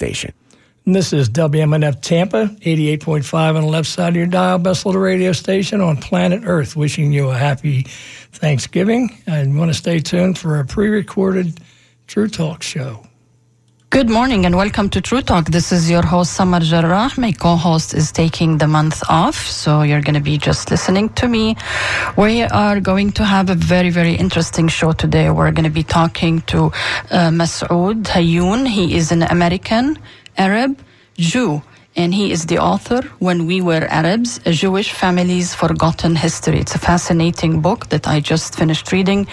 station. This is WMNF Tampa, 88.5 on the left side of your dial, best little radio station on planet Earth. Wishing you a happy Thanksgiving. And want to stay tuned for a pre recorded True Talk show. Good morning and welcome to True Talk. This is your host, Samar Jarrah. My co-host is taking the month off, so you're going to be just listening to me. We are going to have a very, very interesting show today. We're going to be talking to uh, Masoud Hayoun. He is an American Arab Jew and he is the author when we were arabs a jewish family's forgotten history. It's a fascinating book that i just finished reading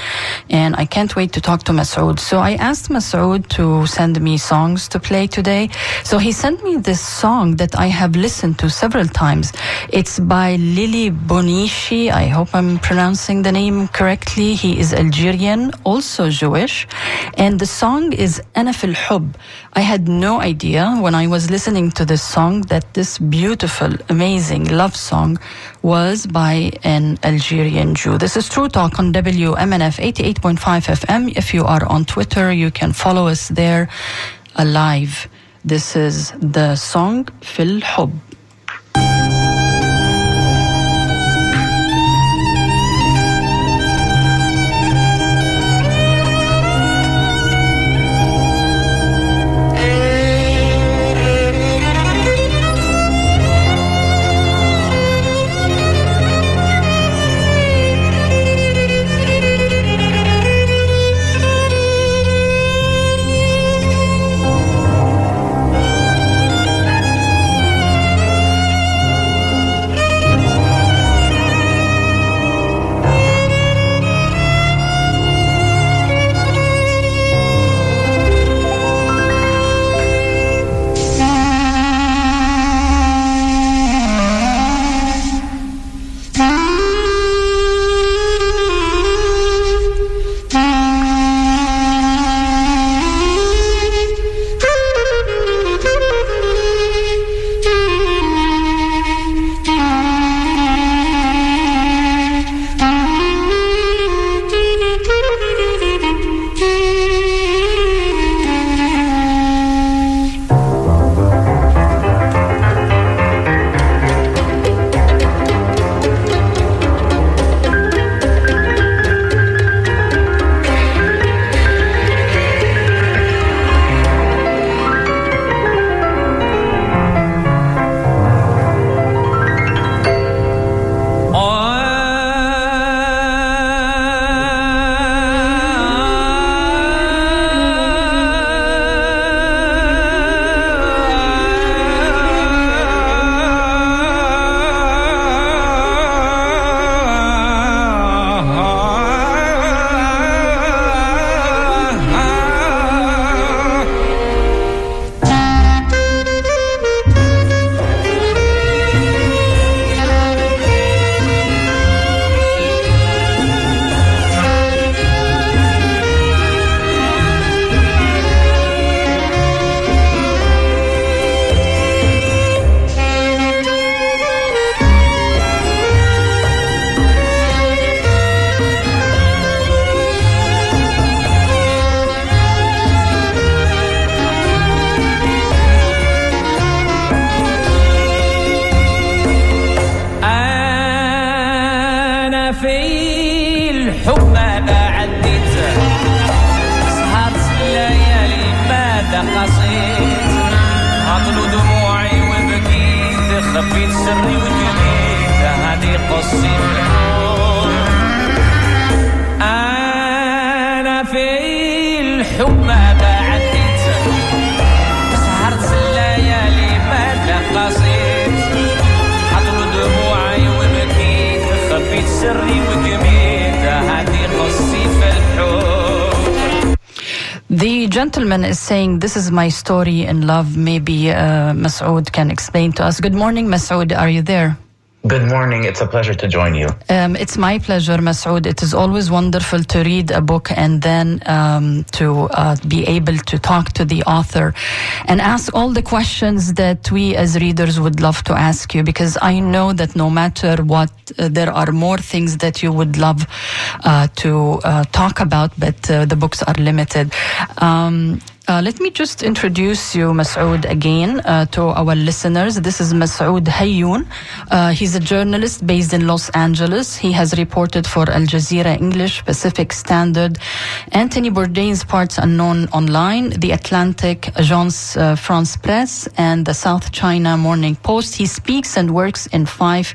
and i can't wait to talk to masoud. So i asked masoud to send me songs to play today. So he sent me this song that i have listened to several times. It's by lili boniche. I hope i'm pronouncing the name correctly. He is algerian also jewish. And the song is anaf al-hub i had no idea when i was listening to this song song that this beautiful, amazing love song was by an Algerian Jew. This is True Talk on WMNF 88.5 FM. If you are on Twitter, you can follow us there alive. This is the song Fil Hub. Is saying, This is my story in love. Maybe uh, Masoud can explain to us. Good morning, Masoud. Are you there? Good morning. It's a pleasure to join you. Um, it's my pleasure, Masoud. It is always wonderful to read a book and then um, to uh, be able to talk to the author and ask all the questions that we as readers would love to ask you because I know that no matter what, uh, there are more things that you would love uh, to uh, talk about, but uh, the books are limited. Um, Uh, let me just introduce you, Masoud, again uh, to our listeners. This is Masoud Hayoun. Uh, he's a journalist based in Los Angeles. He has reported for Al Jazeera English, Pacific Standard, Anthony Bourdain's Parts Unknown Online, The Atlantic, Agence uh, France Presse, and the South China Morning Post. He speaks and works in five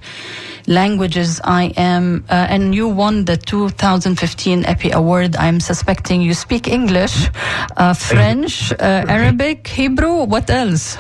languages. I am, uh, and you won the 2015 EPI Award. I'm suspecting you speak English, uh, French, uh, Arabic, Hebrew. What else?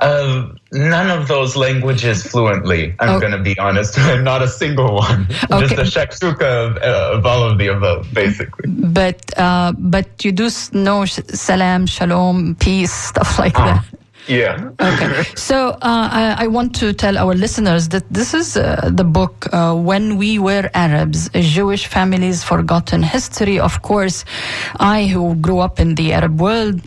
Uh, none of those languages fluently. I'm Oh. going to be honest. Not a single one. Just a shakshuka of, uh, of all of the above, basically. But uh, but you do know salam, shalom, peace, stuff like that. Yeah. Okay. So uh, I, I want to tell our listeners that this is uh, the book, uh, When We Were Arabs, a Jewish Family's Forgotten History. Of course, I, who grew up in the Arab world,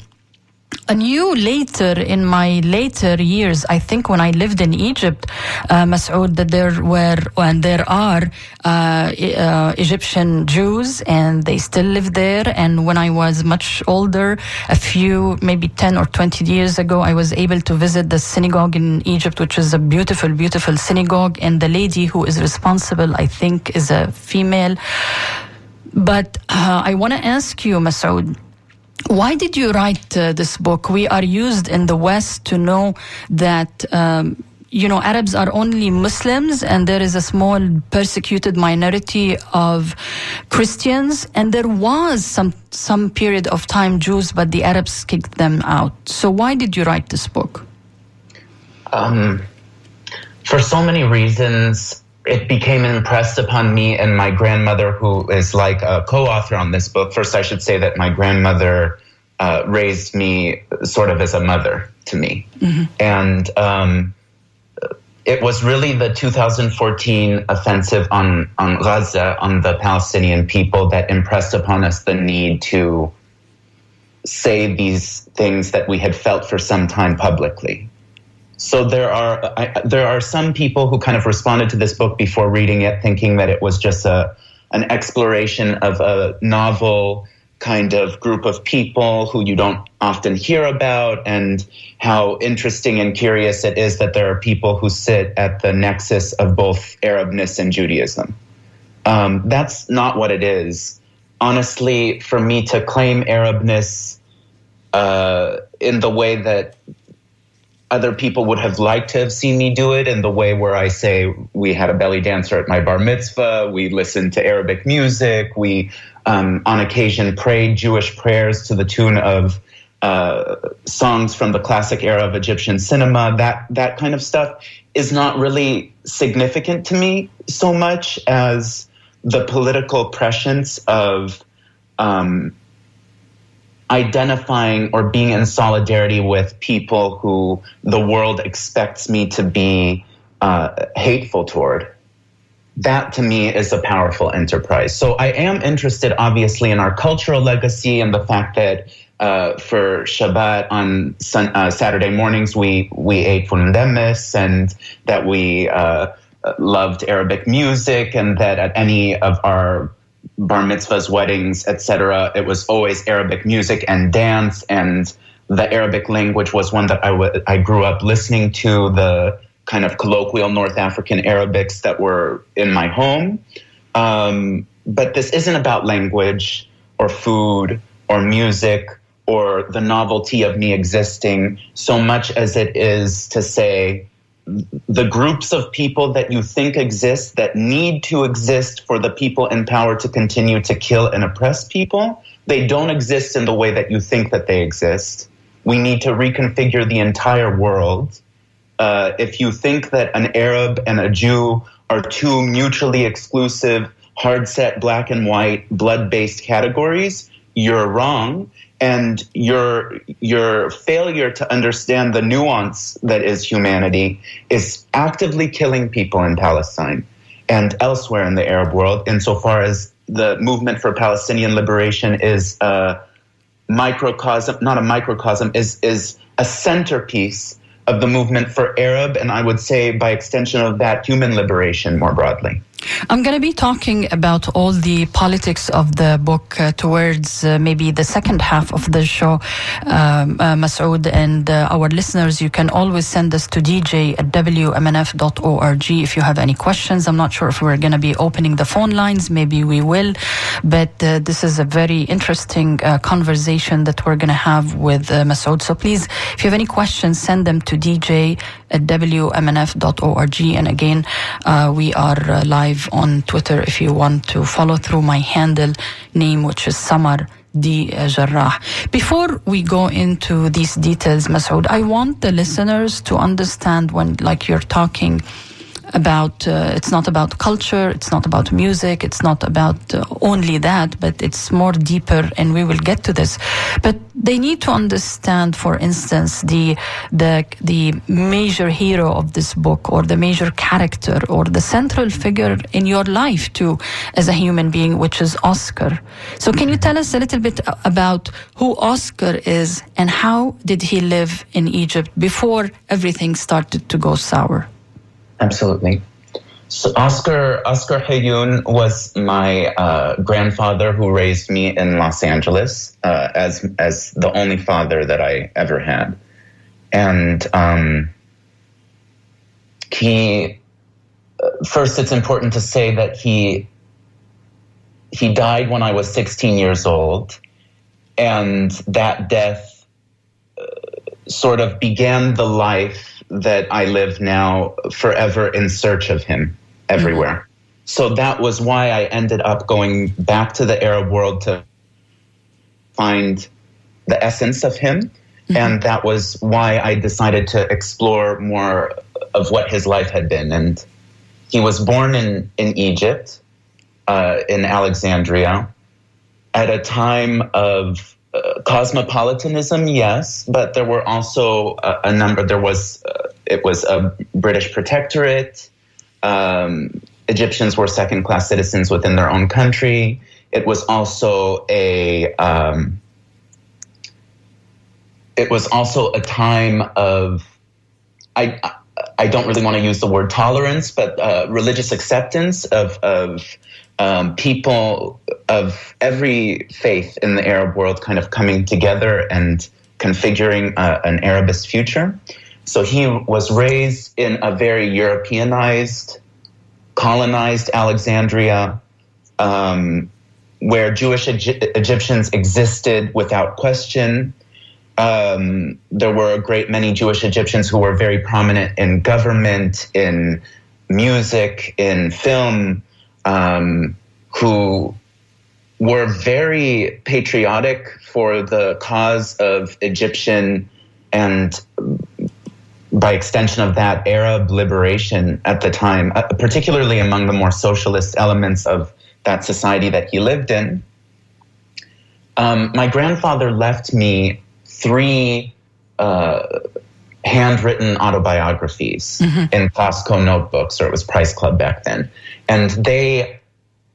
I knew later in my later years, I think when I lived in Egypt, uh, Masoud, that there were and there are uh, uh, Egyptian Jews and they still live there. And when I was much older, a few, maybe 10 or 20 years ago, I was able to visit the synagogue in Egypt, which is a beautiful, beautiful synagogue. And the lady who is responsible, I think, is a female. But uh, I want to ask you, Masoud, why did you write uh, this book? We are used in the West to know that. Um, you know, Arabs are only Muslims, and there is a small persecuted minority of Christians, and there was some some period of time Jews, but the Arabs kicked them out. So, why did you write this book? Um, for so many reasons, it became impressed upon me and my grandmother, who is like a co author on this book. First, I should say that my grandmother uh, raised me sort of as a mother to me. And um, it was really the 2014 offensive on, on Gaza, on the Palestinian people, that impressed upon us the need to say these things that we had felt for some time publicly. So there are I, there are some people who kind of responded to this book before reading it, thinking that it was just a an exploration of a novel kind of group of people who you don't often hear about, and how interesting and curious it is that there are people who sit at the nexus of both Arabness and Judaism. Um, that's not what it is. Honestly, for me to claim Arabness uh, in the way that other people would have liked to have seen me do it in the way where I say we had a belly dancer at my bar mitzvah, we listened to Arabic music, we um, on occasion prayed Jewish prayers to the tune of uh, songs from the classic era of Egyptian cinema. That that kind of stuff is not really significant to me so much as the political prescience of um, identifying or being in solidarity with people who the world expects me to be uh, hateful toward. That to me is a powerful enterprise. So I am interested, obviously, in our cultural legacy and the fact that uh, for Shabbat on sun, uh, Saturday mornings we we ate fundemis and that we uh, loved Arabic music and that at any of our bar mitzvahs, weddings, etc. It was always Arabic music and dance, and the Arabic language was one that I, w- I grew up listening to. The kind of colloquial North African Arabics that were in my home. Um, but this isn't about language or food or music or the novelty of me existing so much as it is to say the groups of people that you think exist that need to exist for the people in power to continue to kill and oppress people, they don't exist in the way that you think that they exist. We need to reconfigure the entire world. Uh, if you think that an Arab and a Jew are two mutually exclusive, hard set black and white, blood based categories, you're wrong and your your failure to understand the nuance that is humanity is actively killing people in Palestine and elsewhere in the Arab world insofar as the movement for Palestinian liberation is a microcosm not a microcosm is is a centerpiece of the movement for Arab and I would say by extension of that human liberation more broadly I'm going to be talking about all the politics of the book uh, towards uh, maybe the second half of the show, um, uh, Masoud. And uh, our listeners, you can always send us to dj at wmnf.org if you have any questions. I'm not sure if we're going to be opening the phone lines. Maybe we will. But uh, this is a very interesting uh, conversation that we're going to have with Masoud. So please, if you have any questions, send them to dj at wmnf.org. And again, we are live live on Twitter if you want to follow through my handle name, which is Samar D. Jarrah. Before we go into these details, Masoud, I want the listeners to understand when, like, you're talking about uh, it's not about culture it's not about music it's not about uh, only that but it's more deeper and we will get to this. But they need to understand for instance the the the major hero of this book or the major character or the central figure in your life too as a human being which is Oscar. So can you tell us a little bit about who Oscar is and how did he live in Egypt before everything started to go sour Absolutely. So Oscar Oscar Hayoun was my uh, grandfather who raised me in Los Angeles uh, as as the only father that I ever had, and um, he. Uh, first, it's important to say that he he died when I was 16 years old, and that death uh, sort of began the life that I live now forever in search of him everywhere. Mm-hmm. So that was why I ended up going back to the Arab world to find the essence of him. Mm-hmm. And that was why I decided to explore more of what his life had been. And he was born in, in Egypt, uh, in Alexandria, at a time of uh, cosmopolitanism, yes, but there were also a, a number. There was uh, it was a British protectorate. Um, Egyptians were second class citizens within their own country. It was also a um, it was also a time of I I don't really want to use the word tolerance, but uh, religious acceptance of of um, people of every faith in the Arab world kind of coming together and configuring uh, an Arabist future. So he was raised in a very Europeanized, colonized Alexandria, um, where Jewish Egyptians existed without question. Um, there were a great many Jewish Egyptians who were very prominent in government, in music, in film, um, who were very patriotic for the cause of Egyptian and by extension of that Arab liberation at the time, uh, particularly among the more socialist elements of that society that he lived in. Um, my grandfather left me three uh, handwritten autobiographies mm-hmm. in Costco notebooks, or it was Price Club back then. And they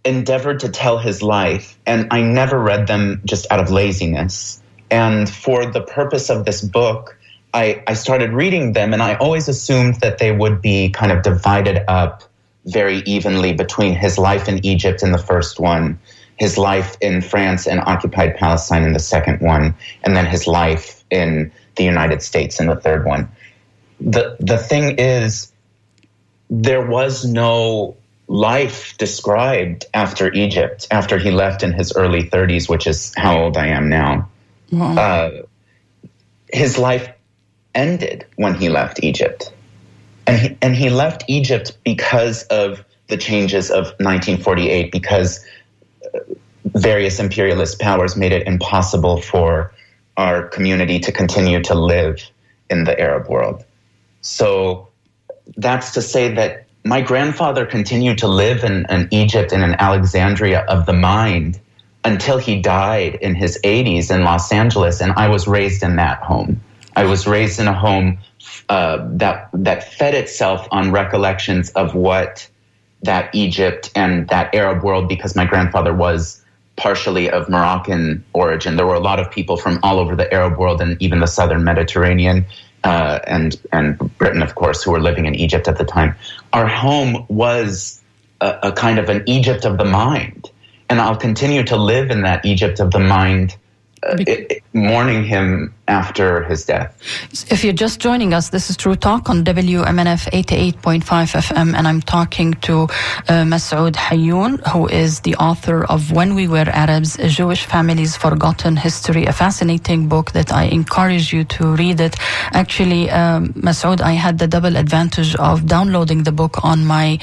endeavored to tell his life, and I never read them just out of laziness. And for the purpose of this book, I, I started reading them, and I always assumed that they would be kind of divided up very evenly between his life in Egypt in the first one, his life in France and occupied Palestine in the second one, and then his life in the United States in the third one. The the thing is there was no life described after Egypt, after he left in his early 30s, which is how old I am now. Wow. Uh, his life ended when he left Egypt. And he, and he left Egypt because of the changes of 1948, because various imperialist powers made it impossible for our community to continue to live in the Arab world. So that's to say that my grandfather continued to live in, in Egypt in Alexandria of the mind until he died in his 80s in Los Angeles, and I was raised in that home. I was raised in a home uh, that that fed itself on recollections of what that Egypt and that Arab world, because my grandfather was partially of Moroccan origin. There were a lot of people from all over the Arab world and even the southern Mediterranean uh, and and Britain, of course, who were living in Egypt at the time. Our home was a, a kind of an Egypt of the mind. And I'll continue to live in that Egypt of the mind uh, it, mourning him after his death. If you're just joining us, this is True Talk on WMNF 88.5 FM, and I'm talking to uh, Masoud Hayoun, who is the author of When We Were Arabs, A Jewish Family's Forgotten History, a fascinating book that I encourage you to read it. Actually, um, Masoud, I had the double advantage of downloading the book on my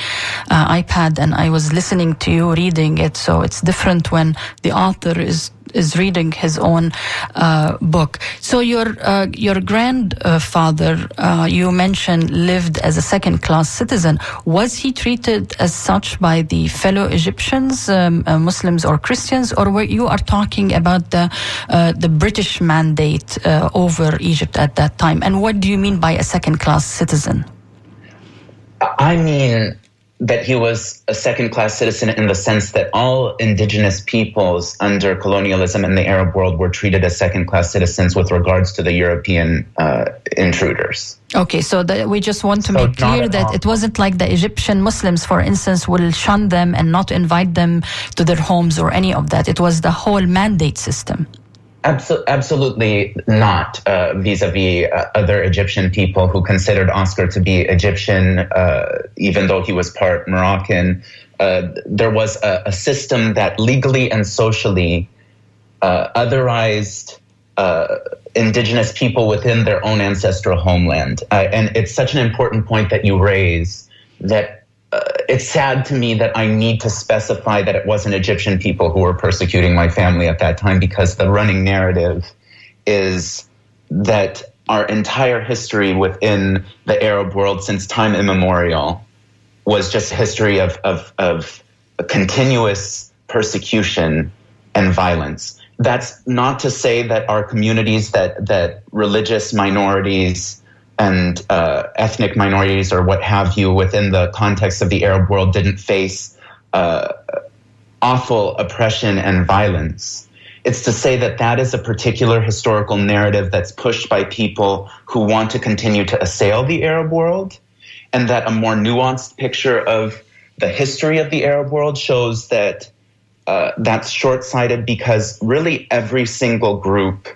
uh, iPad, and I was listening to you reading it, so it's different when the author is is reading his own uh, book. So your uh, your grandfather, uh, you mentioned, lived as a second class citizen. Was he treated as such by the fellow Egyptians, um, uh, Muslims or Christians, or were you are talking about the uh, the British mandate uh, over Egypt at that time? And what do you mean by a second class citizen? I mean that he was a second class citizen in the sense that all indigenous peoples under colonialism in the Arab world were treated as second class citizens with regards to the European uh, intruders. Okay, so the, we just want to so make clear that all. it wasn't like the Egyptian Muslims, for instance, will shun them and not invite them to their homes or any of that. It was the whole mandate system. Absolutely not uh, vis-a-vis uh, other Egyptian people who considered Oscar to be Egyptian, uh, even though he was part Moroccan. Uh, there was a, a, system that legally and socially uh, otherized uh, indigenous people within their own ancestral homeland. and it's such an important point that you raise that uh, it's sad to me that I need to specify that it wasn't Egyptian people who were persecuting my family at that time because the running narrative is that our entire history within the Arab world since time immemorial was just a history of, of, of continuous persecution and violence. That's not to say that our communities, that, that religious minorities, and uh, ethnic minorities or what have you within the context of the Arab world didn't face uh, awful oppression and violence. It's to say that that is a particular historical narrative that's pushed by people who want to continue to assail the Arab world, and that a more nuanced picture of the history of the Arab world shows that uh, that's short sighted because really every single group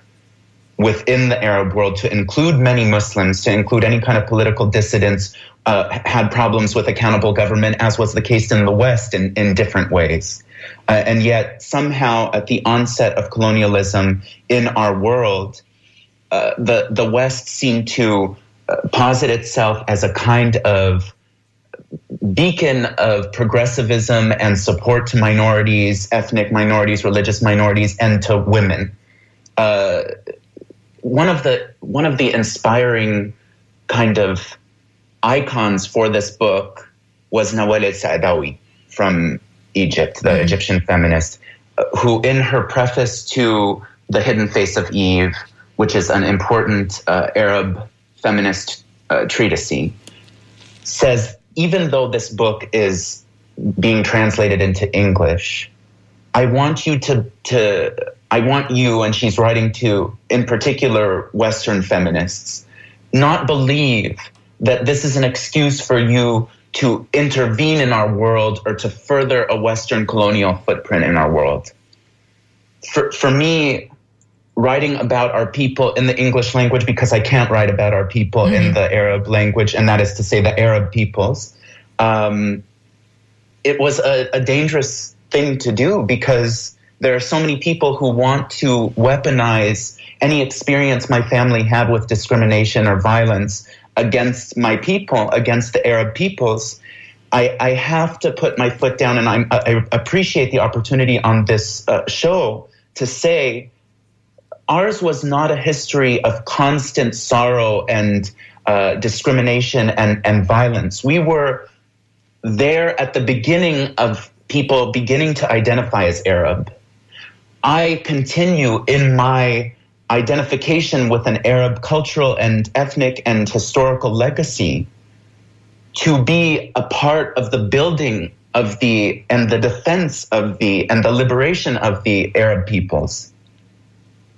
within the Arab world, to include many Muslims, to include any kind of political dissidents, uh, had problems with accountable government, as was the case in the West in, in different ways. Uh, and yet, somehow, at the onset of colonialism in our world, uh, the, the West seemed to uh, posit itself as a kind of beacon of progressivism and support to minorities, ethnic minorities, religious minorities, and to women. Uh, one of the one of the inspiring kind of icons for this book was Nawal El Saadawi from Egypt, the mm-hmm. Egyptian feminist, uh, who, in her preface to The Hidden Face of Eve, which is an important uh, Arab feminist uh, treatise, says even though this book is being translated into English, I want you to to I want you, and she's writing to, in particular, Western feminists, not believe that this is an excuse for you to intervene in our world or to further a Western colonial footprint in our world. For, for me, writing about our people in the English language, because I can't write about our people mm-hmm. in the Arab language, and that is to say the Arab peoples, um, it was a, a dangerous thing to do because there are so many people who want to weaponize any experience my family had with discrimination or violence against my people, against the Arab peoples. I, I have to put my foot down, and I'm, i appreciate the opportunity on this uh, show to say ours was not a history of constant sorrow and uh, discrimination and, and violence. We were there at the beginning of people beginning to identify as Arab I continue in my identification with an Arab cultural and ethnic and historical legacy to be a part of the building of the and the defense of the and the liberation of the Arab peoples.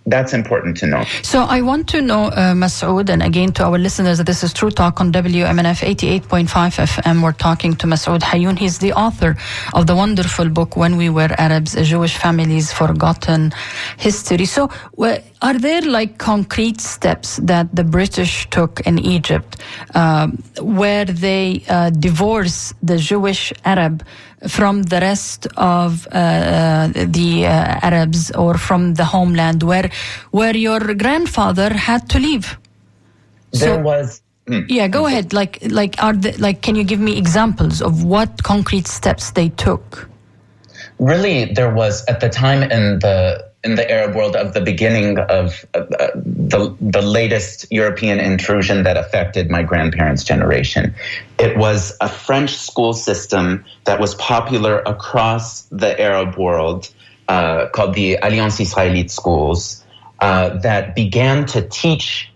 That's important to know. So I want to know, uh, Masoud, and again to our listeners, this is True Talk on WMNF 88.5 FM. We're talking to Masoud Hayoun. He's the author of the wonderful book, When We Were Arabs, Jewish Family's Forgotten History. So uh, are there like concrete steps that the British took in Egypt uh, where they uh, divorce the Jewish Arab from the rest of uh, the uh, Arabs or from the homeland where where your grandfather had to leave. There so, was. Mm. Yeah, go ahead. Like, like, are the, like? Can you give me examples of what concrete steps they took? Really, there was at the time in the in the Arab world of the beginning of uh, the, the latest European intrusion that affected my grandparents' generation. It was a French school system that was popular across the Arab world uh, called the Alliance Israélite schools uh, that began to teach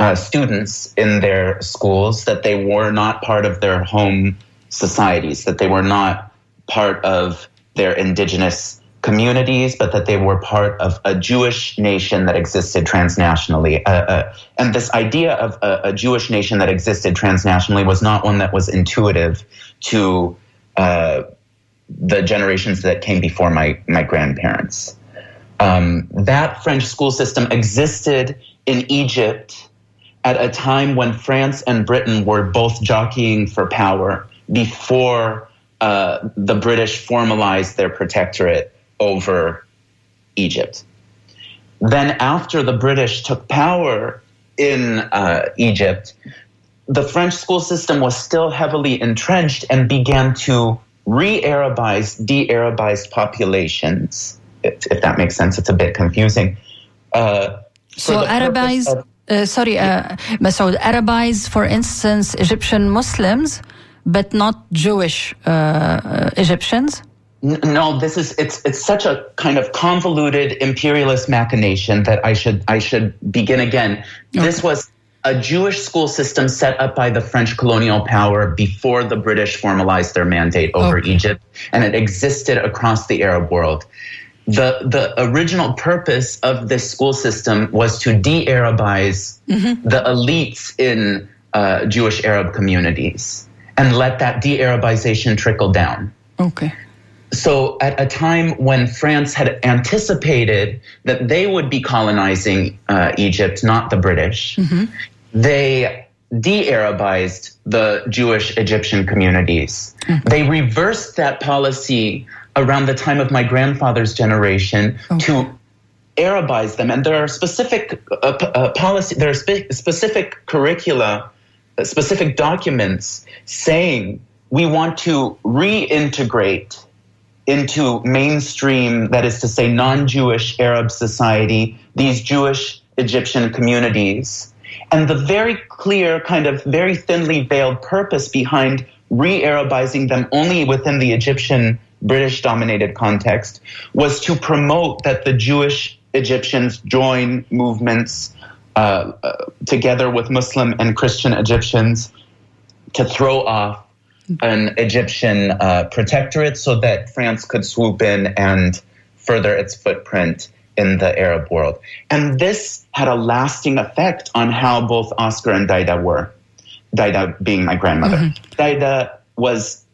uh, students in their schools that they were not part of their home societies, that they were not part of their indigenous communities, but that they were part of a Jewish nation that existed transnationally. Uh, uh, and this idea of a, a, Jewish nation that existed transnationally was not one that was intuitive to uh, the generations that came before my, my grandparents. Um, that French school system existed in Egypt at a time when France and Britain were both jockeying for power before uh, the British formalized their protectorate over Egypt. Then, after the British took power in uh, Egypt, the French school system was still heavily entrenched and began to re Arabize de Arabized populations. If, if, that makes sense, it's a bit confusing. Uh, so, Arabize, of, uh, sorry, uh, Masoud, Arabize, for instance, Egyptian Muslims, but not Jewish uh, uh, Egyptians? No this is it's it's such a kind of convoluted imperialist machination that i should i should begin again okay. this was a jewish school system set up by the french colonial power before the british formalized their mandate over okay. egypt and it existed across the arab world the the original purpose of this school system was to de-arabize mm-hmm. the elites in uh, jewish arab communities and let that de-arabization trickle down okay so at a time when France had anticipated that they would be colonizing uh, Egypt, not the British, mm-hmm. they de-Arabized the Jewish Egyptian communities. Mm-hmm. They reversed that policy around the time of my grandfather's generation okay. to Arabize them, and there are specific uh, uh, policy, there are spe- specific curricula, uh, specific documents saying we want to reintegrate into mainstream, that is to say, non Jewish Arab society, these Jewish Egyptian communities. And the very clear, kind of very thinly veiled purpose behind re Arabizing them only within the Egyptian British dominated context was to promote that the Jewish Egyptians join movements uh, uh, together with Muslim and Christian Egyptians to throw off an Egyptian uh, protectorate so that France could swoop in and further its footprint in the Arab world. And this had a lasting effect on how both Oscar and Daida were. Daida being my grandmother. Mm-hmm. Daida was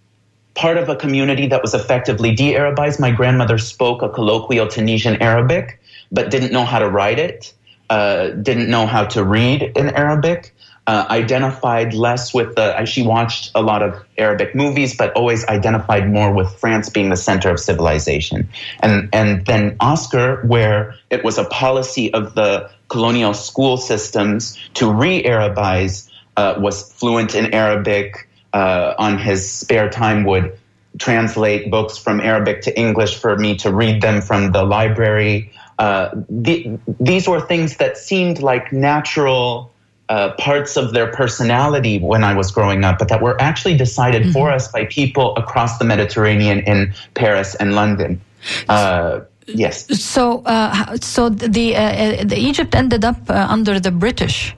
part of a community that was effectively de Arabized. My grandmother spoke a colloquial Tunisian Arabic, but didn't know how to write it, uh, didn't know how to read in Arabic uh, identified less with the. She watched a lot of Arabic movies, but always identified more with France being the center of civilization. And and then Oscar, where it was a policy of the colonial school systems to re-Arabize, uh, was fluent in Arabic. Uh, on his spare time, would translate books from Arabic to English for me to read them from the library. Uh, the, these were things that seemed like natural uh, parts of their personality when I was growing up, but that were actually decided mm-hmm. for us by people across the Mediterranean in Paris and London. Uh, yes. So, uh, so the, uh, uh, the Egypt ended up uh, under the British.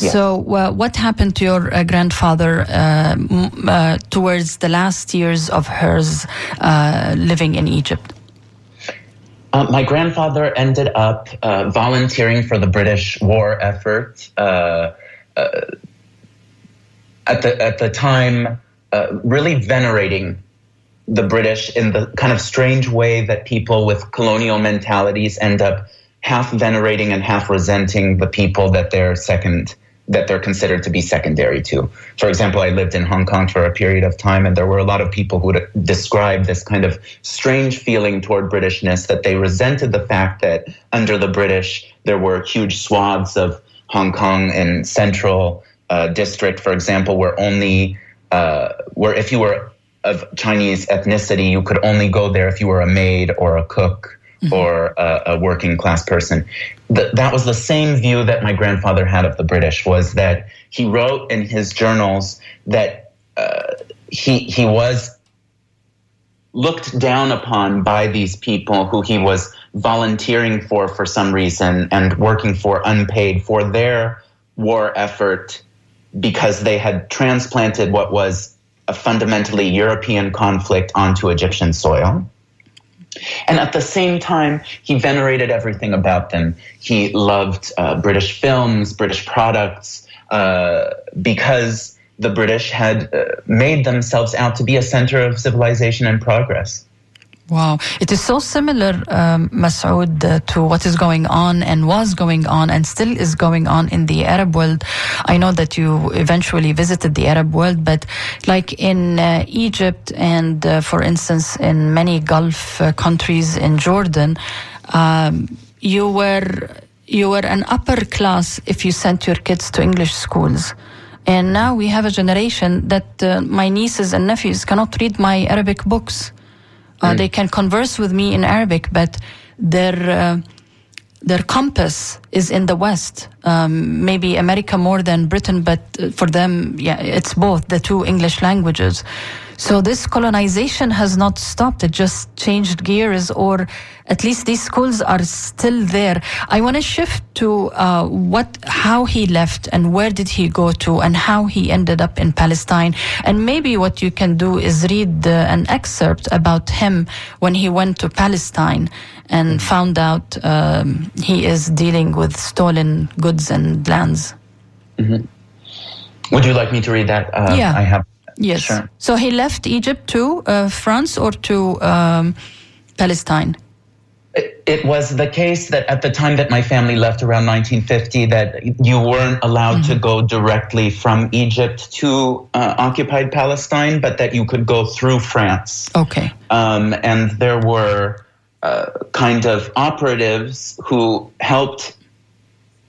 Yes. So, what happened to your grandfather towards the last years of hers living in Egypt? Uh, my grandfather ended up uh, volunteering for the British war effort. Uh, uh at the at the time, uh, really venerating the British in the kind of strange way that people with colonial mentalities end up half venerating and half resenting the people that they're second that they're considered to be secondary to. For example, I lived in Hong Kong for a period of time, and there were a lot of people who would describe this kind of strange feeling toward Britishness that they resented the fact that under the British, there were huge swaths of Hong Kong and central uh, district, for example, where only uh, where if you were of Chinese ethnicity, you could only go there if you were a maid or a cook mm-hmm. or a, a, working class person. Th- that was the same view that my grandfather had of the British. Was that he wrote in his journals that uh, he he was looked down upon by these people who he was volunteering for for some reason and working for unpaid for their war effort because they had transplanted what was a fundamentally European conflict onto Egyptian soil. And at the same time, he venerated everything about them. He loved uh, British films, British products, uh, because the British had uh, made themselves out to be a center of civilization and progress. Wow. It is so similar, um, Masoud, uh, to what is going on and was going on and still is going on in the Arab world. I know that you eventually visited the Arab world, but like in uh, Egypt and, uh, for instance, in many Gulf uh, countries in Jordan, um, you were you were an upper class if you sent your kids to English schools. And now we have a generation that uh, my nieces and nephews cannot read my Arabic books mm. They can converse with me in Arabic, but their uh, their compass is in the West. Um, maybe America more than Britain, but uh, for them, yeah, it's both the two English languages. So this colonization has not stopped. It just changed gears, or at least these schools are still there. I want to shift to uh, what, how he left, and where did he go to, and how he ended up in Palestine. And maybe what you can do is read uh, an excerpt about him when he went to Palestine and found out um, he is dealing with stolen goods and lands. Mm-hmm. Would you like me to read that? Uh, yeah, I have Yes. Sure. So he left Egypt to uh, France or to um, Palestine? It, was the case that at the time that my family left around 1950 that you weren't allowed mm-hmm. to go directly from Egypt to uh, occupied Palestine, but that you could go through France. Okay. Um, and there were uh, kind of operatives who helped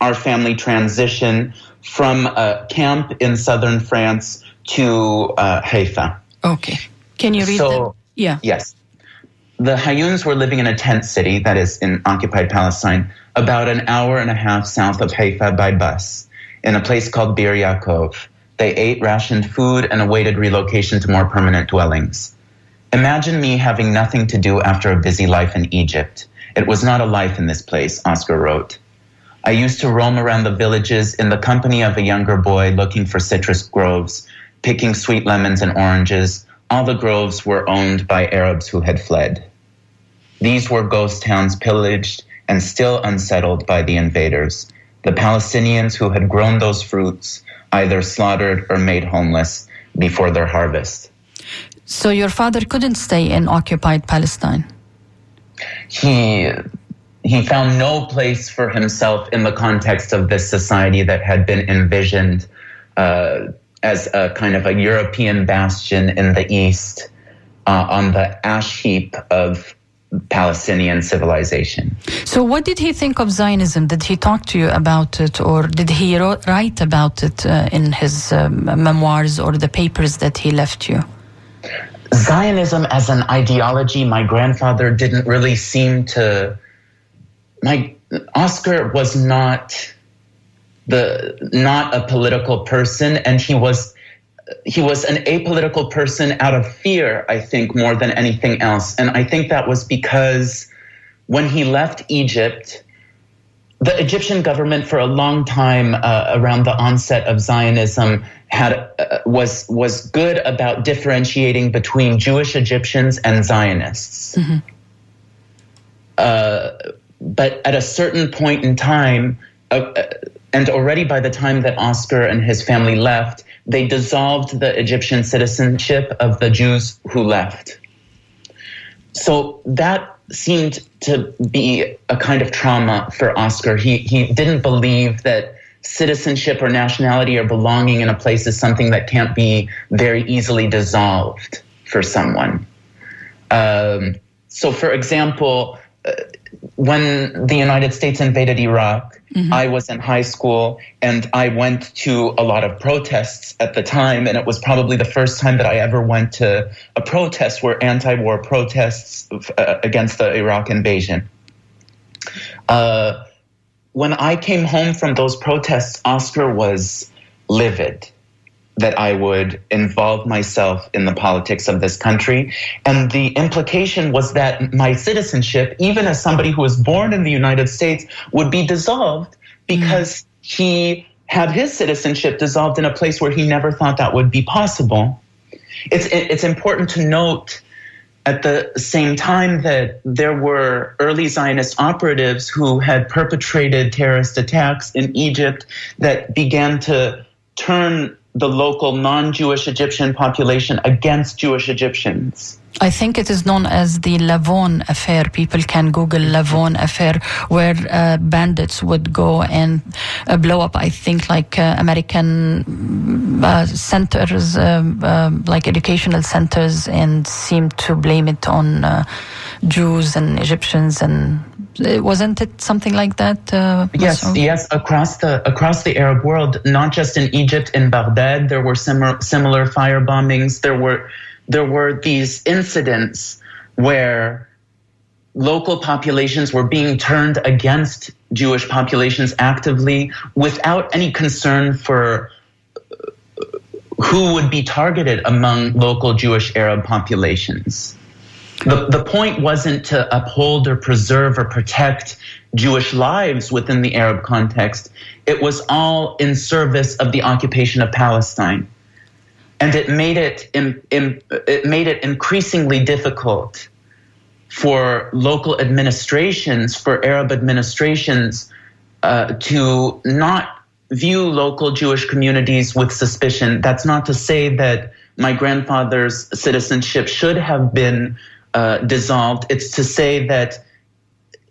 our family transition from a camp in southern France to uh, Haifa. Okay. Can you read so, them? Yeah. Yes. The Hayouns were living in a tent city, that is in occupied Palestine, about an hour and a half south of Haifa by bus, in a place called Bir Yaakov. They ate rationed food and awaited relocation to more permanent dwellings. Imagine me having nothing to do after a busy life in Egypt. It was not a life in this place, Oscar wrote. I used to roam around the villages in the company of a younger boy looking for citrus groves picking sweet lemons and oranges, all the groves were owned by Arabs who had fled. These were ghost towns pillaged and still unsettled by the invaders. The Palestinians who had grown those fruits either slaughtered or made homeless before their harvest. So your father couldn't stay in occupied Palestine? He he found no place for himself in the context of this society that had been envisioned uh, as a kind of a European bastion in the East uh, on the ash heap of Palestinian civilization. So, what did he think of Zionism? Did he talk to you about it, or did he write about it uh, in his um, memoirs or the papers that he left you? Zionism as an ideology, my grandfather didn't really seem to. My Oscar was not the not a political person, and he was he was an apolitical person out of fear, I think, more than anything else. And I think that was because when he left Egypt, the Egyptian government, for a long time uh, around the onset of Zionism, had uh, was was good about differentiating between Jewish Egyptians and Zionists. Mm-hmm. uh, but at a certain point in time, uh, uh, and already by the time that Oscar and his family left, they dissolved the Egyptian citizenship of the Jews who left. So that seemed to be a kind of trauma for Oscar. He he didn't believe that citizenship or nationality or belonging in a place is something that can't be very easily dissolved for someone. Um, so, for example, uh, when the United States invaded Iraq, mm-hmm. I was in high school and I went to a lot of protests at the time. And it was probably the first time that I ever went to a protest where anti war protests uh, against the Iraq invasion. Uh, when I came home from those protests, Oscar was livid that I would involve myself in the politics of this country. And the implication was that my citizenship, even as somebody who was born in the United States, would be dissolved because mm. he had his citizenship dissolved in a place where he never thought that would be possible. It's, it's important to note at the same time that there were early Zionist operatives who had perpetrated terrorist attacks in Egypt that began to turn the local non Jewish Egyptian population against Jewish Egyptians. I think it is known as the Lavon affair. People can Google Lavon affair, where uh, bandits would go and uh, blow up, I think, like uh, American uh, centers, um, um, like educational centers, and seem to blame it on uh, Jews and Egyptians and wasn't it something like that? Uh, yes, yes. Across the across the Arab world, not just in Egypt, in Baghdad, there were similar similar fire bombings. There were there were these incidents where local populations were being turned against Jewish populations actively without any concern for who would be targeted among local Jewish Arab populations. The, the point wasn't to uphold or preserve or protect Jewish lives within the Arab context. It was all in service of the occupation of Palestine. And it made it, it made it increasingly difficult for local administrations, for Arab administrations, uh, to not view local Jewish communities with suspicion. That's not to say that my grandfather's citizenship should have been uh, dissolved. It's to say that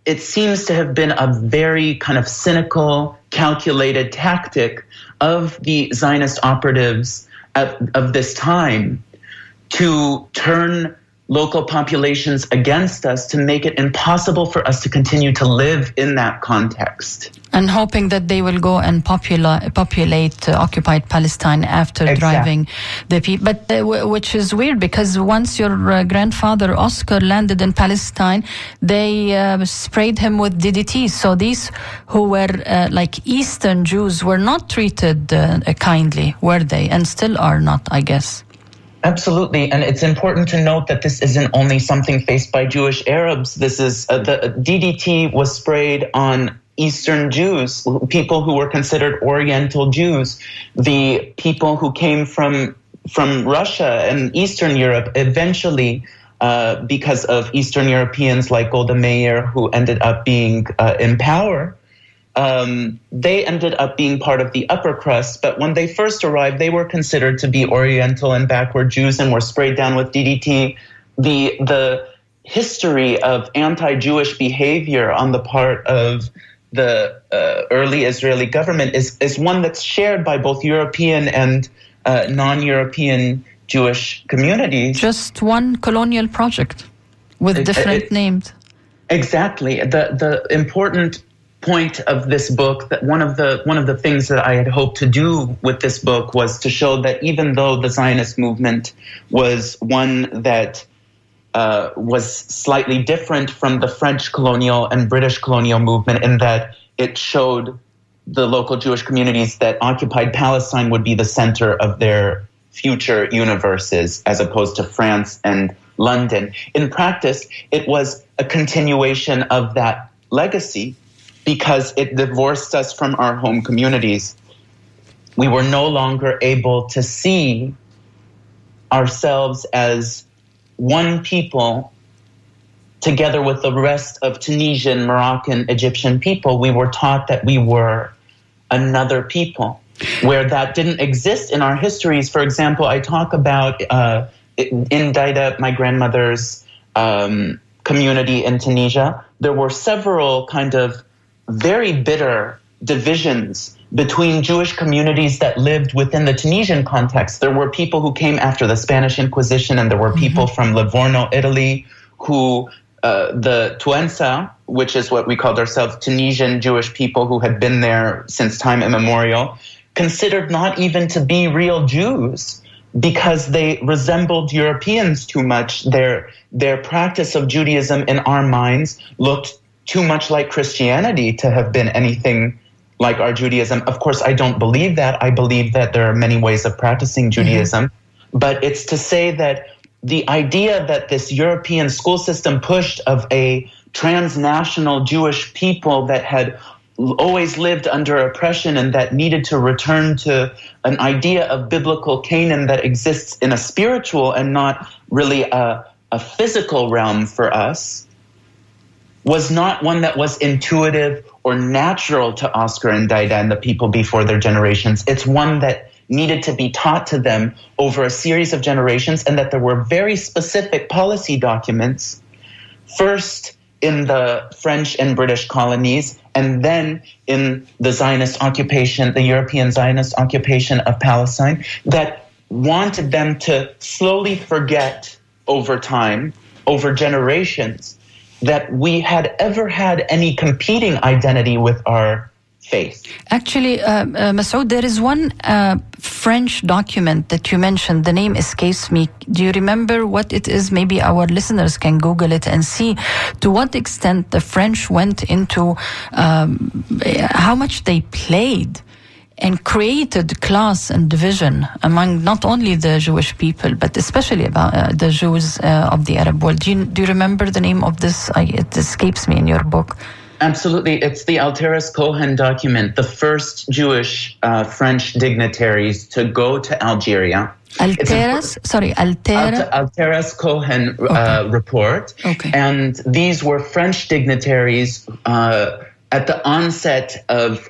it seems to have been a very kind of cynical, calculated tactic of the Zionist operatives of, of this time to turn local populations against us to make it impossible for us to continue to live in that context. And hoping that they will go and popula- populate uh, occupied Palestine after exactly. driving the people. But uh, w- which is weird because once your uh, grandfather Oscar landed in Palestine, they uh, sprayed him with DDT. So these who were uh, like Eastern Jews were not treated uh, kindly, were they? And still are not, I guess. Absolutely, and it's important to note that this isn't only something faced by Jewish Arabs. This is uh, the DDT was sprayed on Eastern Jews, people who were considered Oriental Jews, the people who came from from Russia and Eastern Europe. Eventually, uh, because of Eastern Europeans like Golda Meir, who ended up being uh, in power, um, they ended up being part of the upper crust, but when they first arrived, they were considered to be Oriental and backward Jews and were sprayed down with DDT. The the history of anti-Jewish behavior on the part of the uh, early Israeli government is is one that's shared by both European and uh, non-European Jewish communities. Just one colonial project with different it, it, names. Exactly. The the important point of this book that one of the one of the things that I had hoped to do with this book was to show that even though the Zionist movement was one that uh, was slightly different from the French colonial and British colonial movement in that it showed the local Jewish communities that occupied Palestine would be the center of their future universes as opposed to France and London. In practice, it was a continuation of that legacy because it divorced us from our home communities. We were no longer able to see ourselves as one people together with the rest of Tunisian, Moroccan, Egyptian people, we were taught that we were another people, where that didn't exist in our histories. For example, I talk about uh, in Daida, my grandmother's um, community in Tunisia, there were several kind of very bitter divisions between Jewish communities that lived within the Tunisian context. There were people who came after the Spanish Inquisition, and there were people mm-hmm. from Livorno, Italy, who uh, the Twansa, which is what we called ourselves, Tunisian Jewish people who had been there since time immemorial, considered not even to be real Jews because they resembled Europeans too much. Their their practice of Judaism in our minds looked too much like Christianity to have been anything like our Judaism. Of course, I don't believe that. I believe that there are many ways of practicing mm-hmm. Judaism, mm-hmm. but it's to say that the idea that this European school system pushed of a transnational Jewish people that had always lived under oppression and that needed to return to an idea of biblical Canaan that exists in a spiritual and not really a, a physical realm for us was not one that was intuitive or natural to Oscar and Daida and the people before their generations. It's one that needed to be taught to them over a series of generations, and that there were very specific policy documents, first in the French and British colonies, and then in the Zionist occupation, the European Zionist occupation of Palestine, that wanted them to slowly forget over time, over generations, that we had ever had any competing identity with our faith. Actually, uh, uh, Masoud, there is one uh, French document that you mentioned. The name escapes me. Do you remember what it is? Maybe our listeners can Google it and see to what extent the French went into um, how much they played and created class and division among not only the Jewish people, but especially about uh, the Jews uh, of the Arab world. Do you, do you remember the name of this? I, it escapes me in your book. Absolutely. It's the Altaras Cohen document, the first Jewish uh, French dignitaries to go to Algeria. Altaras, sorry, Altera. Altaras Cohen uh, okay. report. Okay. And these were French dignitaries uh, at the onset of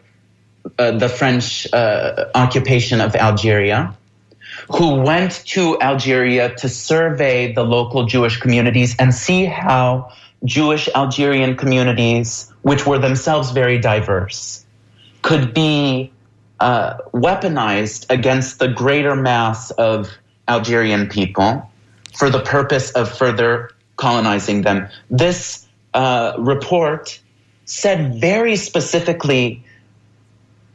uh, the French uh, occupation of Algeria who went to Algeria to survey the local Jewish communities and see how Jewish Algerian communities, which were themselves very diverse, could be uh, weaponized against the greater mass of Algerian people for the purpose of further colonizing them. This uh, report said very specifically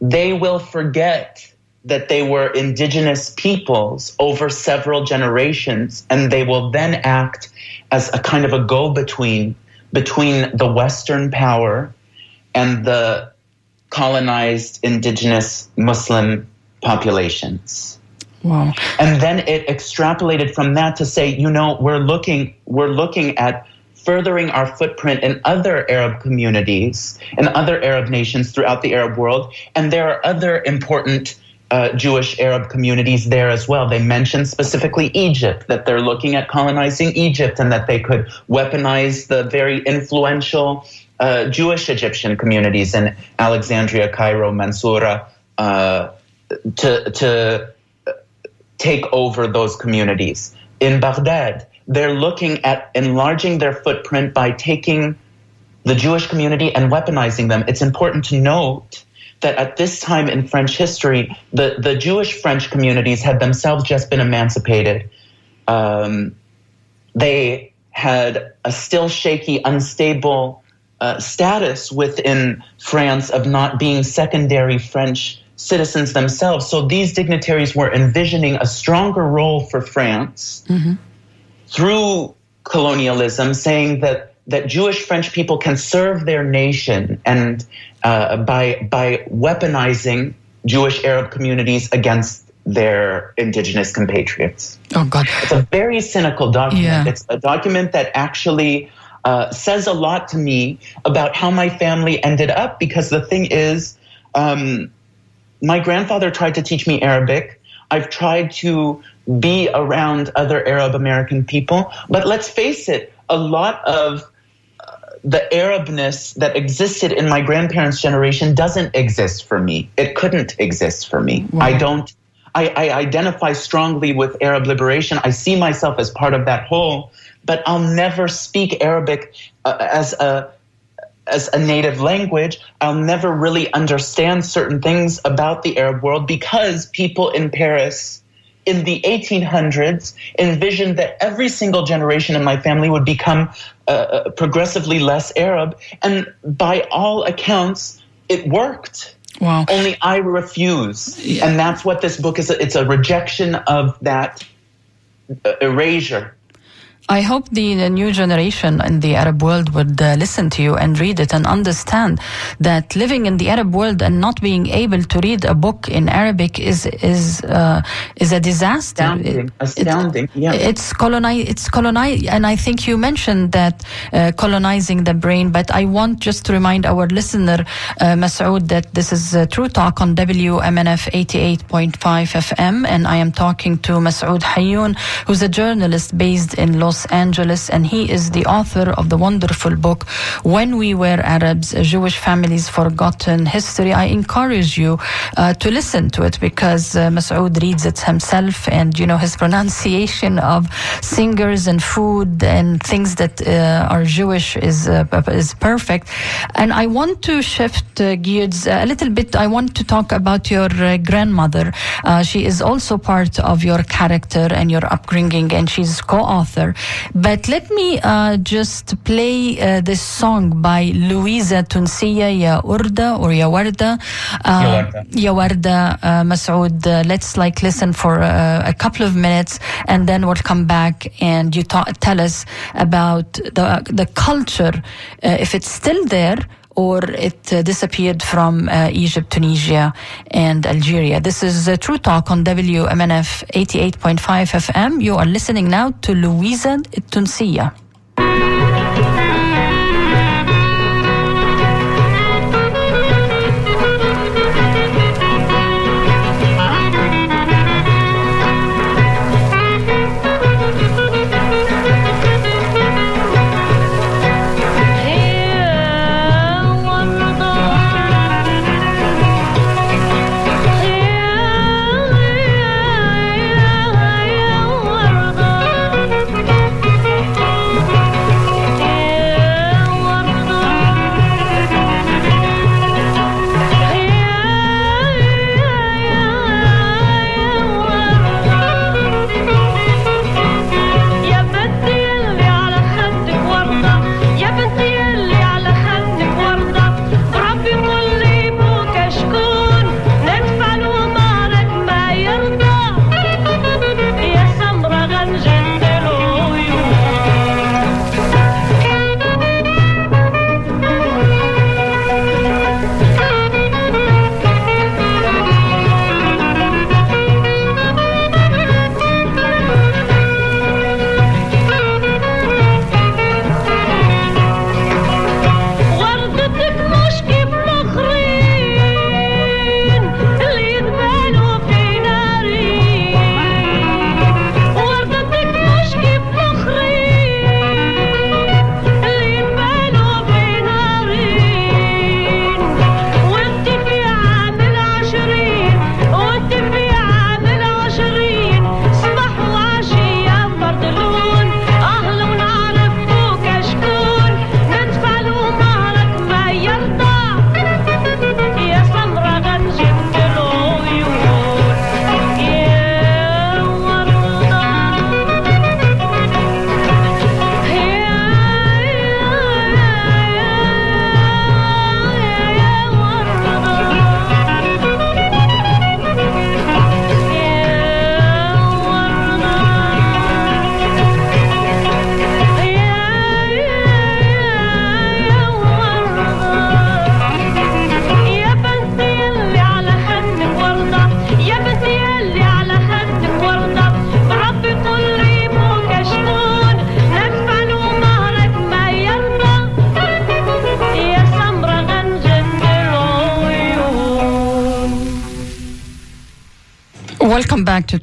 they will forget that they were indigenous peoples over several generations, and they will then act as a kind of a go between between the Western power and the colonized indigenous Muslim populations. Wow. And then it extrapolated from that to say, you know, we're looking we're looking at furthering our footprint in other Arab communities and other Arab nations throughout the Arab world. And there are other important uh, Jewish Arab communities there as well. They mention specifically Egypt, that they're looking at colonizing Egypt and that they could weaponize the very influential uh, Jewish Egyptian communities in Alexandria, Cairo, Mansoura, uh, to, to take over those communities. In Baghdad, they're looking at enlarging their footprint by taking the Jewish community and weaponizing them. It's important to note that at this time in French history, the, the Jewish French communities had themselves just been emancipated. Um, they had a still shaky, unstable uh, status within France of not being secondary French citizens themselves. So these dignitaries were envisioning a stronger role for France mm-hmm. Through colonialism, saying that that Jewish French people can serve their nation and uh, by by weaponizing Jewish Arab communities against their indigenous compatriots. Oh God! It's a very cynical document. Yeah. It's a document that actually uh, says a lot to me about how my family ended up. Because the thing is, um, my grandfather tried to teach me Arabic. I've tried to be around other Arab American people, but let's face it, a lot of the Arabness that existed in my grandparents' generation doesn't exist for me. It couldn't exist for me. I don't. I, I identify strongly with Arab liberation. I see myself as part of that whole, but I'll never speak Arabic uh, as a as a native language, I'll never really understand certain things about the Arab world because people in Paris in the 1800s envisioned that every single generation in my family would become uh, uh, progressively less Arab. And by all accounts, it worked. Wow. Only I refuse. Yeah. And that's what this book is. It's a rejection of that uh, erasure I hope the, the, new generation in the Arab world would uh, listen to you and read it and understand that living in the Arab world and not being able to read a book in Arabic is is uh, is a disaster. Astounding, it, astounding. It, yeah, it's colonize. It's colonize, and I think you mentioned that uh, colonizing the brain. But I want just to remind our listener, uh, Masoud, that this is a True Talk on WMNF 88.5 FM, and I am talking to Masoud Hayoun, who's a journalist based in Los Los Angeles, and he is the author of the wonderful book, When We Were Arabs Jewish Families' Forgotten History. I encourage you uh, to listen to it because uh, Masoud reads it himself, and you know his pronunciation of singers and food and things that uh, are Jewish is uh, is perfect. And I want to shift uh, gears a little bit. I want to talk about your uh, grandmother. she is also part of your character and your upbringing, and she's co-author. But let me uh, just play uh, this song by Louisa Tunsiya, Ya Urda or Ya Warda. Uh, ya Warda, uh, Masoud. Uh, let's like listen for uh, a couple of minutes and then we'll come back and you ta- tell us about the, the culture, if it's still there or it uh, disappeared from uh, Egypt, Tunisia, and Algeria. This is uh, True Talk on WMNF 88.5 FM. You are listening now to Louisa Tunsiya.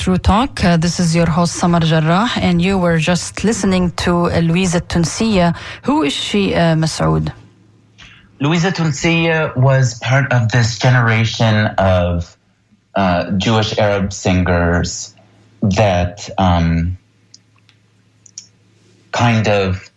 True Talk. Uh, this is your host Samar Jarrah, and you were just listening to uh, Louisa Tunsiya. Who is she, uh, Masoud? Louisa Tunsiya was part of this generation of uh, Jewish Arab singers that um, kind of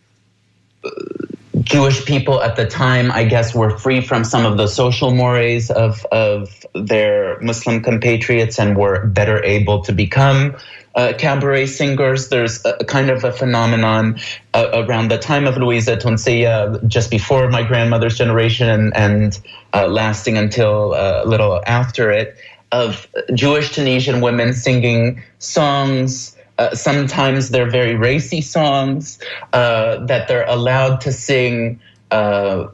Jewish people at the time, I guess, were free from some of the social mores of, of their Muslim compatriots and were better able to become uh, cabaret singers. There's a, kind of a phenomenon uh, around the time of Louisa Tunsiya, just before my grandmother's generation and, and uh, lasting until uh, a little after it, of Jewish Tunisian women singing songs uh, sometimes they're very racy songs uh, that they're allowed to sing uh,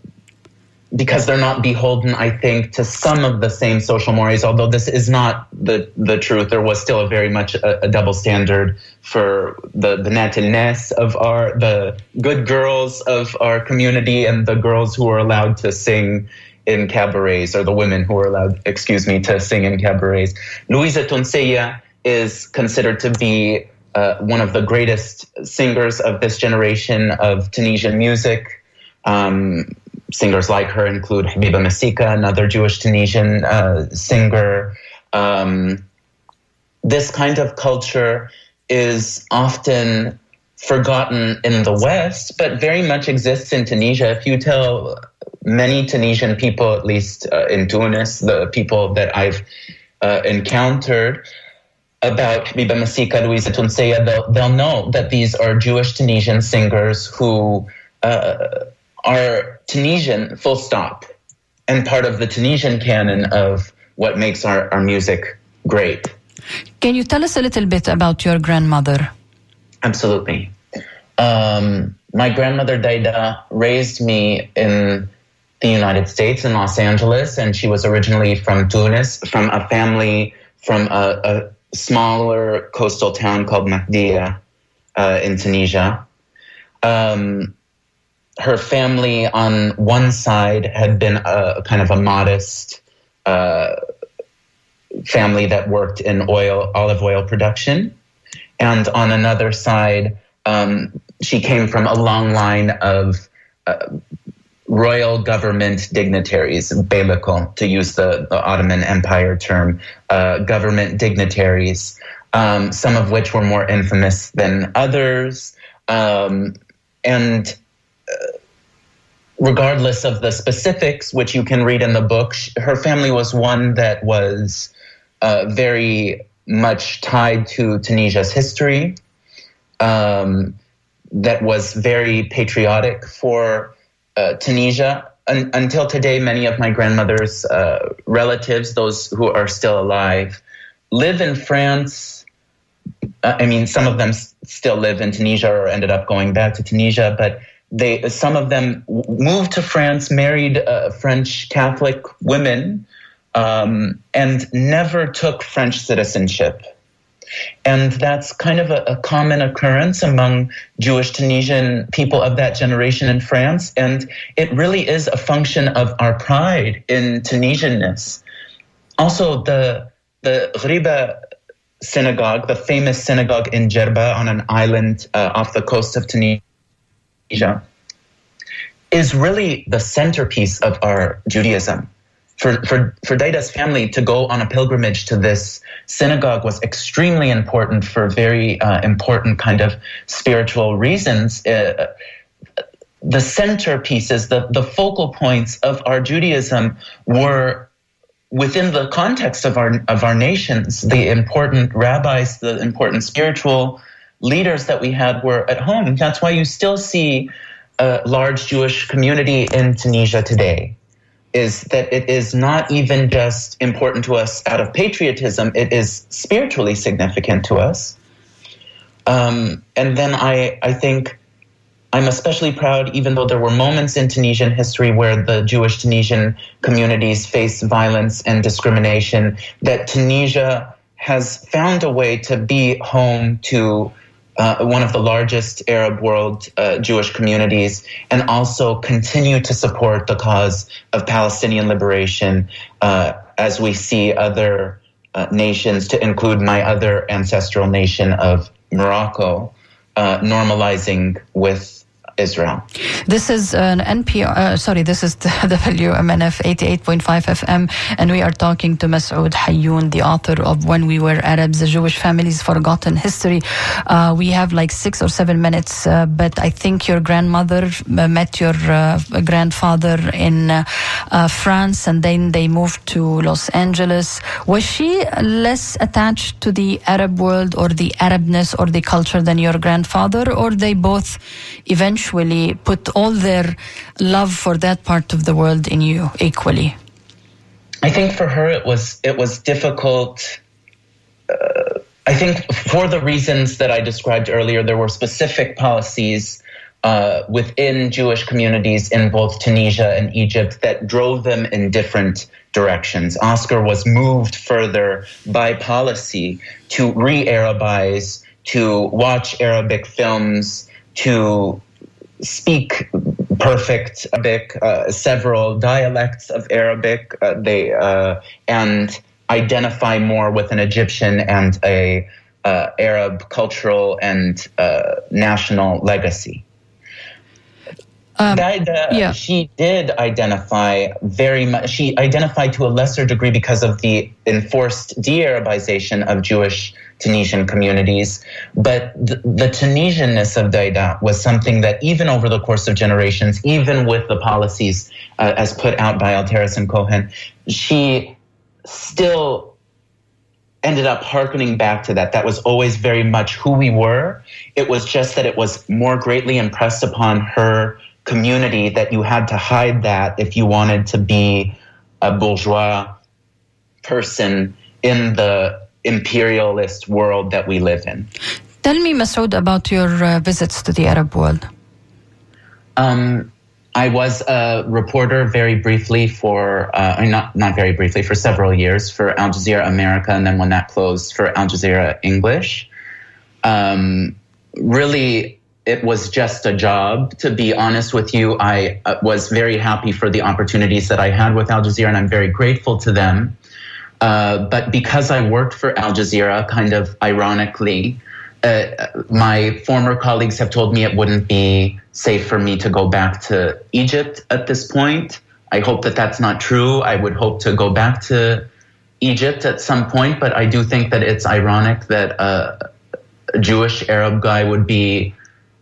because they're not beholden, I think, to some of the same social mores. Although this is not the the truth, there was still a very much a, a double standard for the the natiness of our the good girls of our community and the girls who were allowed to sing in cabarets, or the women who were allowed, excuse me, to sing in cabarets. Louisa Tunsiya is considered to be uh, one of the greatest singers of this generation of Tunisian music. Um, singers like her include Habiba Masika, another Jewish Tunisian uh, singer. Um, this kind of culture is often forgotten in the West, but very much exists in Tunisia. If you tell many Tunisian people, at least uh, in Tunis, the people that I've uh, encountered, about Habiba Masika, Louisa Tunsiya, they'll, they'll know that these are Jewish Tunisian singers who uh, are Tunisian, full stop, and part of the Tunisian canon of what makes our, our music great. Can you tell us a little bit about your grandmother? Absolutely. Um, my grandmother Daida raised me in the United States in Los Angeles, and she was originally from Tunis, from a family from a, a smaller coastal town called Mahdia uh, in Tunisia. Um, her family on one side had been a kind of a modest uh, family that worked in oil, olive oil production. And on another side, um, she came from a long line of uh, royal government dignitaries, beylikal, to use the, the Ottoman Empire term, uh, government dignitaries, um, some of which were more infamous than others. Um, and uh, regardless of the specifics, which you can read in the book, her family was one that was uh, very much tied to Tunisia's history, um, that was very patriotic for uh, Tunisia. Un- until today, many of my grandmother's uh, relatives, those who are still alive, live in France. Uh, I mean, some of them s- still live in Tunisia or ended up going back to Tunisia, but they some of them moved to France, married uh, French Catholic women, um, and never took French citizenship. And that's kind of a, a, common occurrence among Jewish Tunisian people of that generation in France. And it really is a function of our pride in Tunisianness. Also, the, the Ghriba synagogue, the famous synagogue in Jerba on an island uh, off the coast of Tunisia, is really the centerpiece of our Judaism for, for, for Daida's family to go on a pilgrimage to this synagogue was extremely important for very uh, important kind of spiritual reasons. Uh, the centerpieces, the, the focal points of our Judaism were within the context of our, of our nations. The important rabbis, the important spiritual leaders that we had were at home. That's why you still see a large Jewish community in Tunisia today is that it is not even just important to us out of patriotism, it is spiritually significant to us. Um, and then I, I think I'm especially proud, even though there were moments in Tunisian history where the Jewish Tunisian communities faced violence and discrimination, that Tunisia has found a way to be home to uh, one of the largest Arab world uh, Jewish communities, and also continue to support the cause of Palestinian liberation uh, as we see other uh, nations, to include my other ancestral nation of Morocco, uh, normalizing with Israel. This is an NPR, uh, sorry, this is the WMNF 88.5 FM, and we are talking to Masoud Hayoun, the author of When We Were Arabs, the Jewish Family's Forgotten History. Uh, we have like six or seven minutes, uh, but I think your grandmother uh, met your uh, grandfather in uh, France, and then they moved to Los Angeles. Was she less attached to the Arab world or the Arabness or the culture than your grandfather, or they both eventually put all their love for that part of the world in you equally? I think for her it was it was difficult. Uh, I think for the reasons that I described earlier, there were specific policies uh, within Jewish communities in both Tunisia and Egypt that drove them in different directions. Oscar was moved further by policy to re-Arabize, to watch Arabic films, to speak perfect Arabic, uh, several dialects of Arabic. Uh, they uh, and identify more with an Egyptian and a uh, Arab cultural and uh, national legacy. Um, yeah. She did identify very much. She identified to a lesser degree because of the enforced de-Arabization of Jewish Tunisian communities. But the, the Tunisianness of Daida was something that, even over the course of generations, even with the policies uh, as put out by Altaras and Cohen, she still ended up harkening back to that. That was always very much who we were. It was just that it was more greatly impressed upon her community that you had to hide that if you wanted to be a bourgeois person in the imperialist world that we live in. Tell me, Masoud, about your uh, visits to the Arab world. Um, I was a reporter very briefly for, uh, not not very briefly, for several years for Al Jazeera America, and then when that closed, for Al Jazeera English. Um, really, it was just a job. To be honest with you, I uh, was very happy for the opportunities that I had with Al Jazeera, and I'm very grateful to them. Uh, but because I worked for Al Jazeera, kind of ironically, uh, my former colleagues have told me it wouldn't be safe for me to go back to Egypt at this point. I hope that that's not true. I would hope to go back to Egypt at some point, but I do think that it's ironic that a Jewish Arab guy would be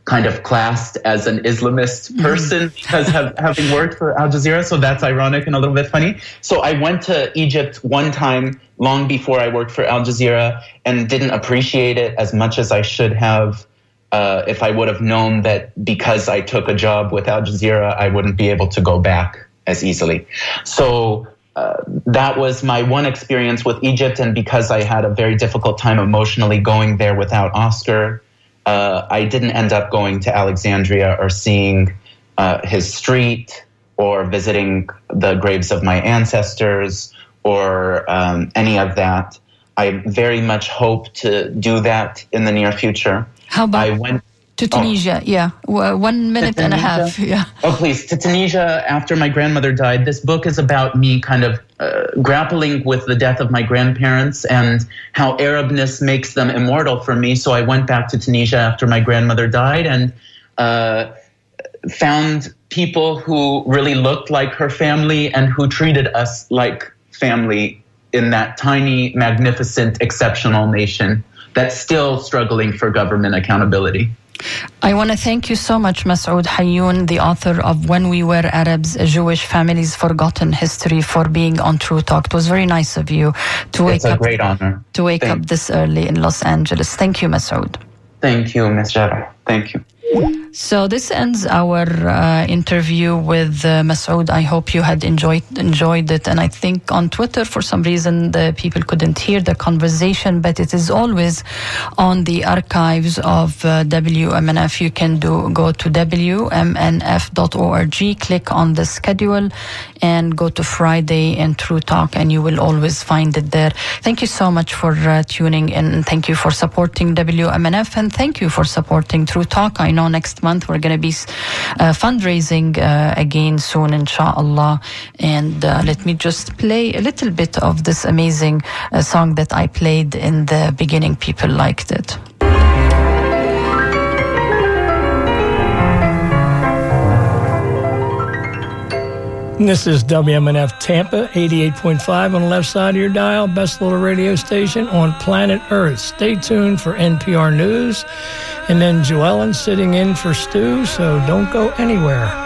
kind of classed as an Islamist mm-hmm. person because of having worked for Al Jazeera. So that's ironic and a little bit funny. So I went to Egypt one time long before I worked for Al Jazeera and didn't appreciate it as much as I should have. Uh, if I would have known that because I took a job with Al Jazeera, I wouldn't be able to go back as easily. So uh, that was my one experience with Egypt. And because I had a very difficult time emotionally going there without Oscar, uh, I didn't end up going to Alexandria or seeing uh, his street or visiting the graves of my ancestors or um, any of that. I very much hope to do that in the near future. How about I went to oh. Tunisia? Oh. Yeah, one minute and a half. Yeah. Oh, please, to Tunisia after my grandmother died. This book is about me kind of uh, grappling with the death of my grandparents and how Arabness makes them immortal for me. So I went back to Tunisia after my grandmother died and uh, found people who really looked like her family and who treated us like family in that tiny, magnificent, exceptional nation that's still struggling for government accountability. I want to thank you so much, Masoud Hayoun, the author of When We Were Arabs, a Jewish Family's Forgotten History, for being on True Talk. It was very nice of you to wake it's a great honor. To wake up this early in Los Angeles. Thank you, Masoud. Thank you, Ms. Jarrah. Thank you. So this ends our uh, interview with uh, Masoud. I hope you had enjoyed enjoyed it. And I think on Twitter, for some reason, the people couldn't hear the conversation, but it is always on the archives of uh, WMNF. You can do go to WMNF.org, click on the schedule, and go to Friday and True Talk, and you will always find it there. Thank you so much for uh, tuning in. Thank you for supporting WMNF, and thank you for supporting True Talk. I know next month. We're going to be uh, fundraising uh, again soon, inshallah. And uh, let me just play a little bit of this amazing song that I played in the beginning. People liked it. This is WMNF Tampa, 88.5 on the left side of your dial, best little radio station on planet Earth. Stay tuned for NPR News. And then Joellen sitting in for Stu, so don't go anywhere.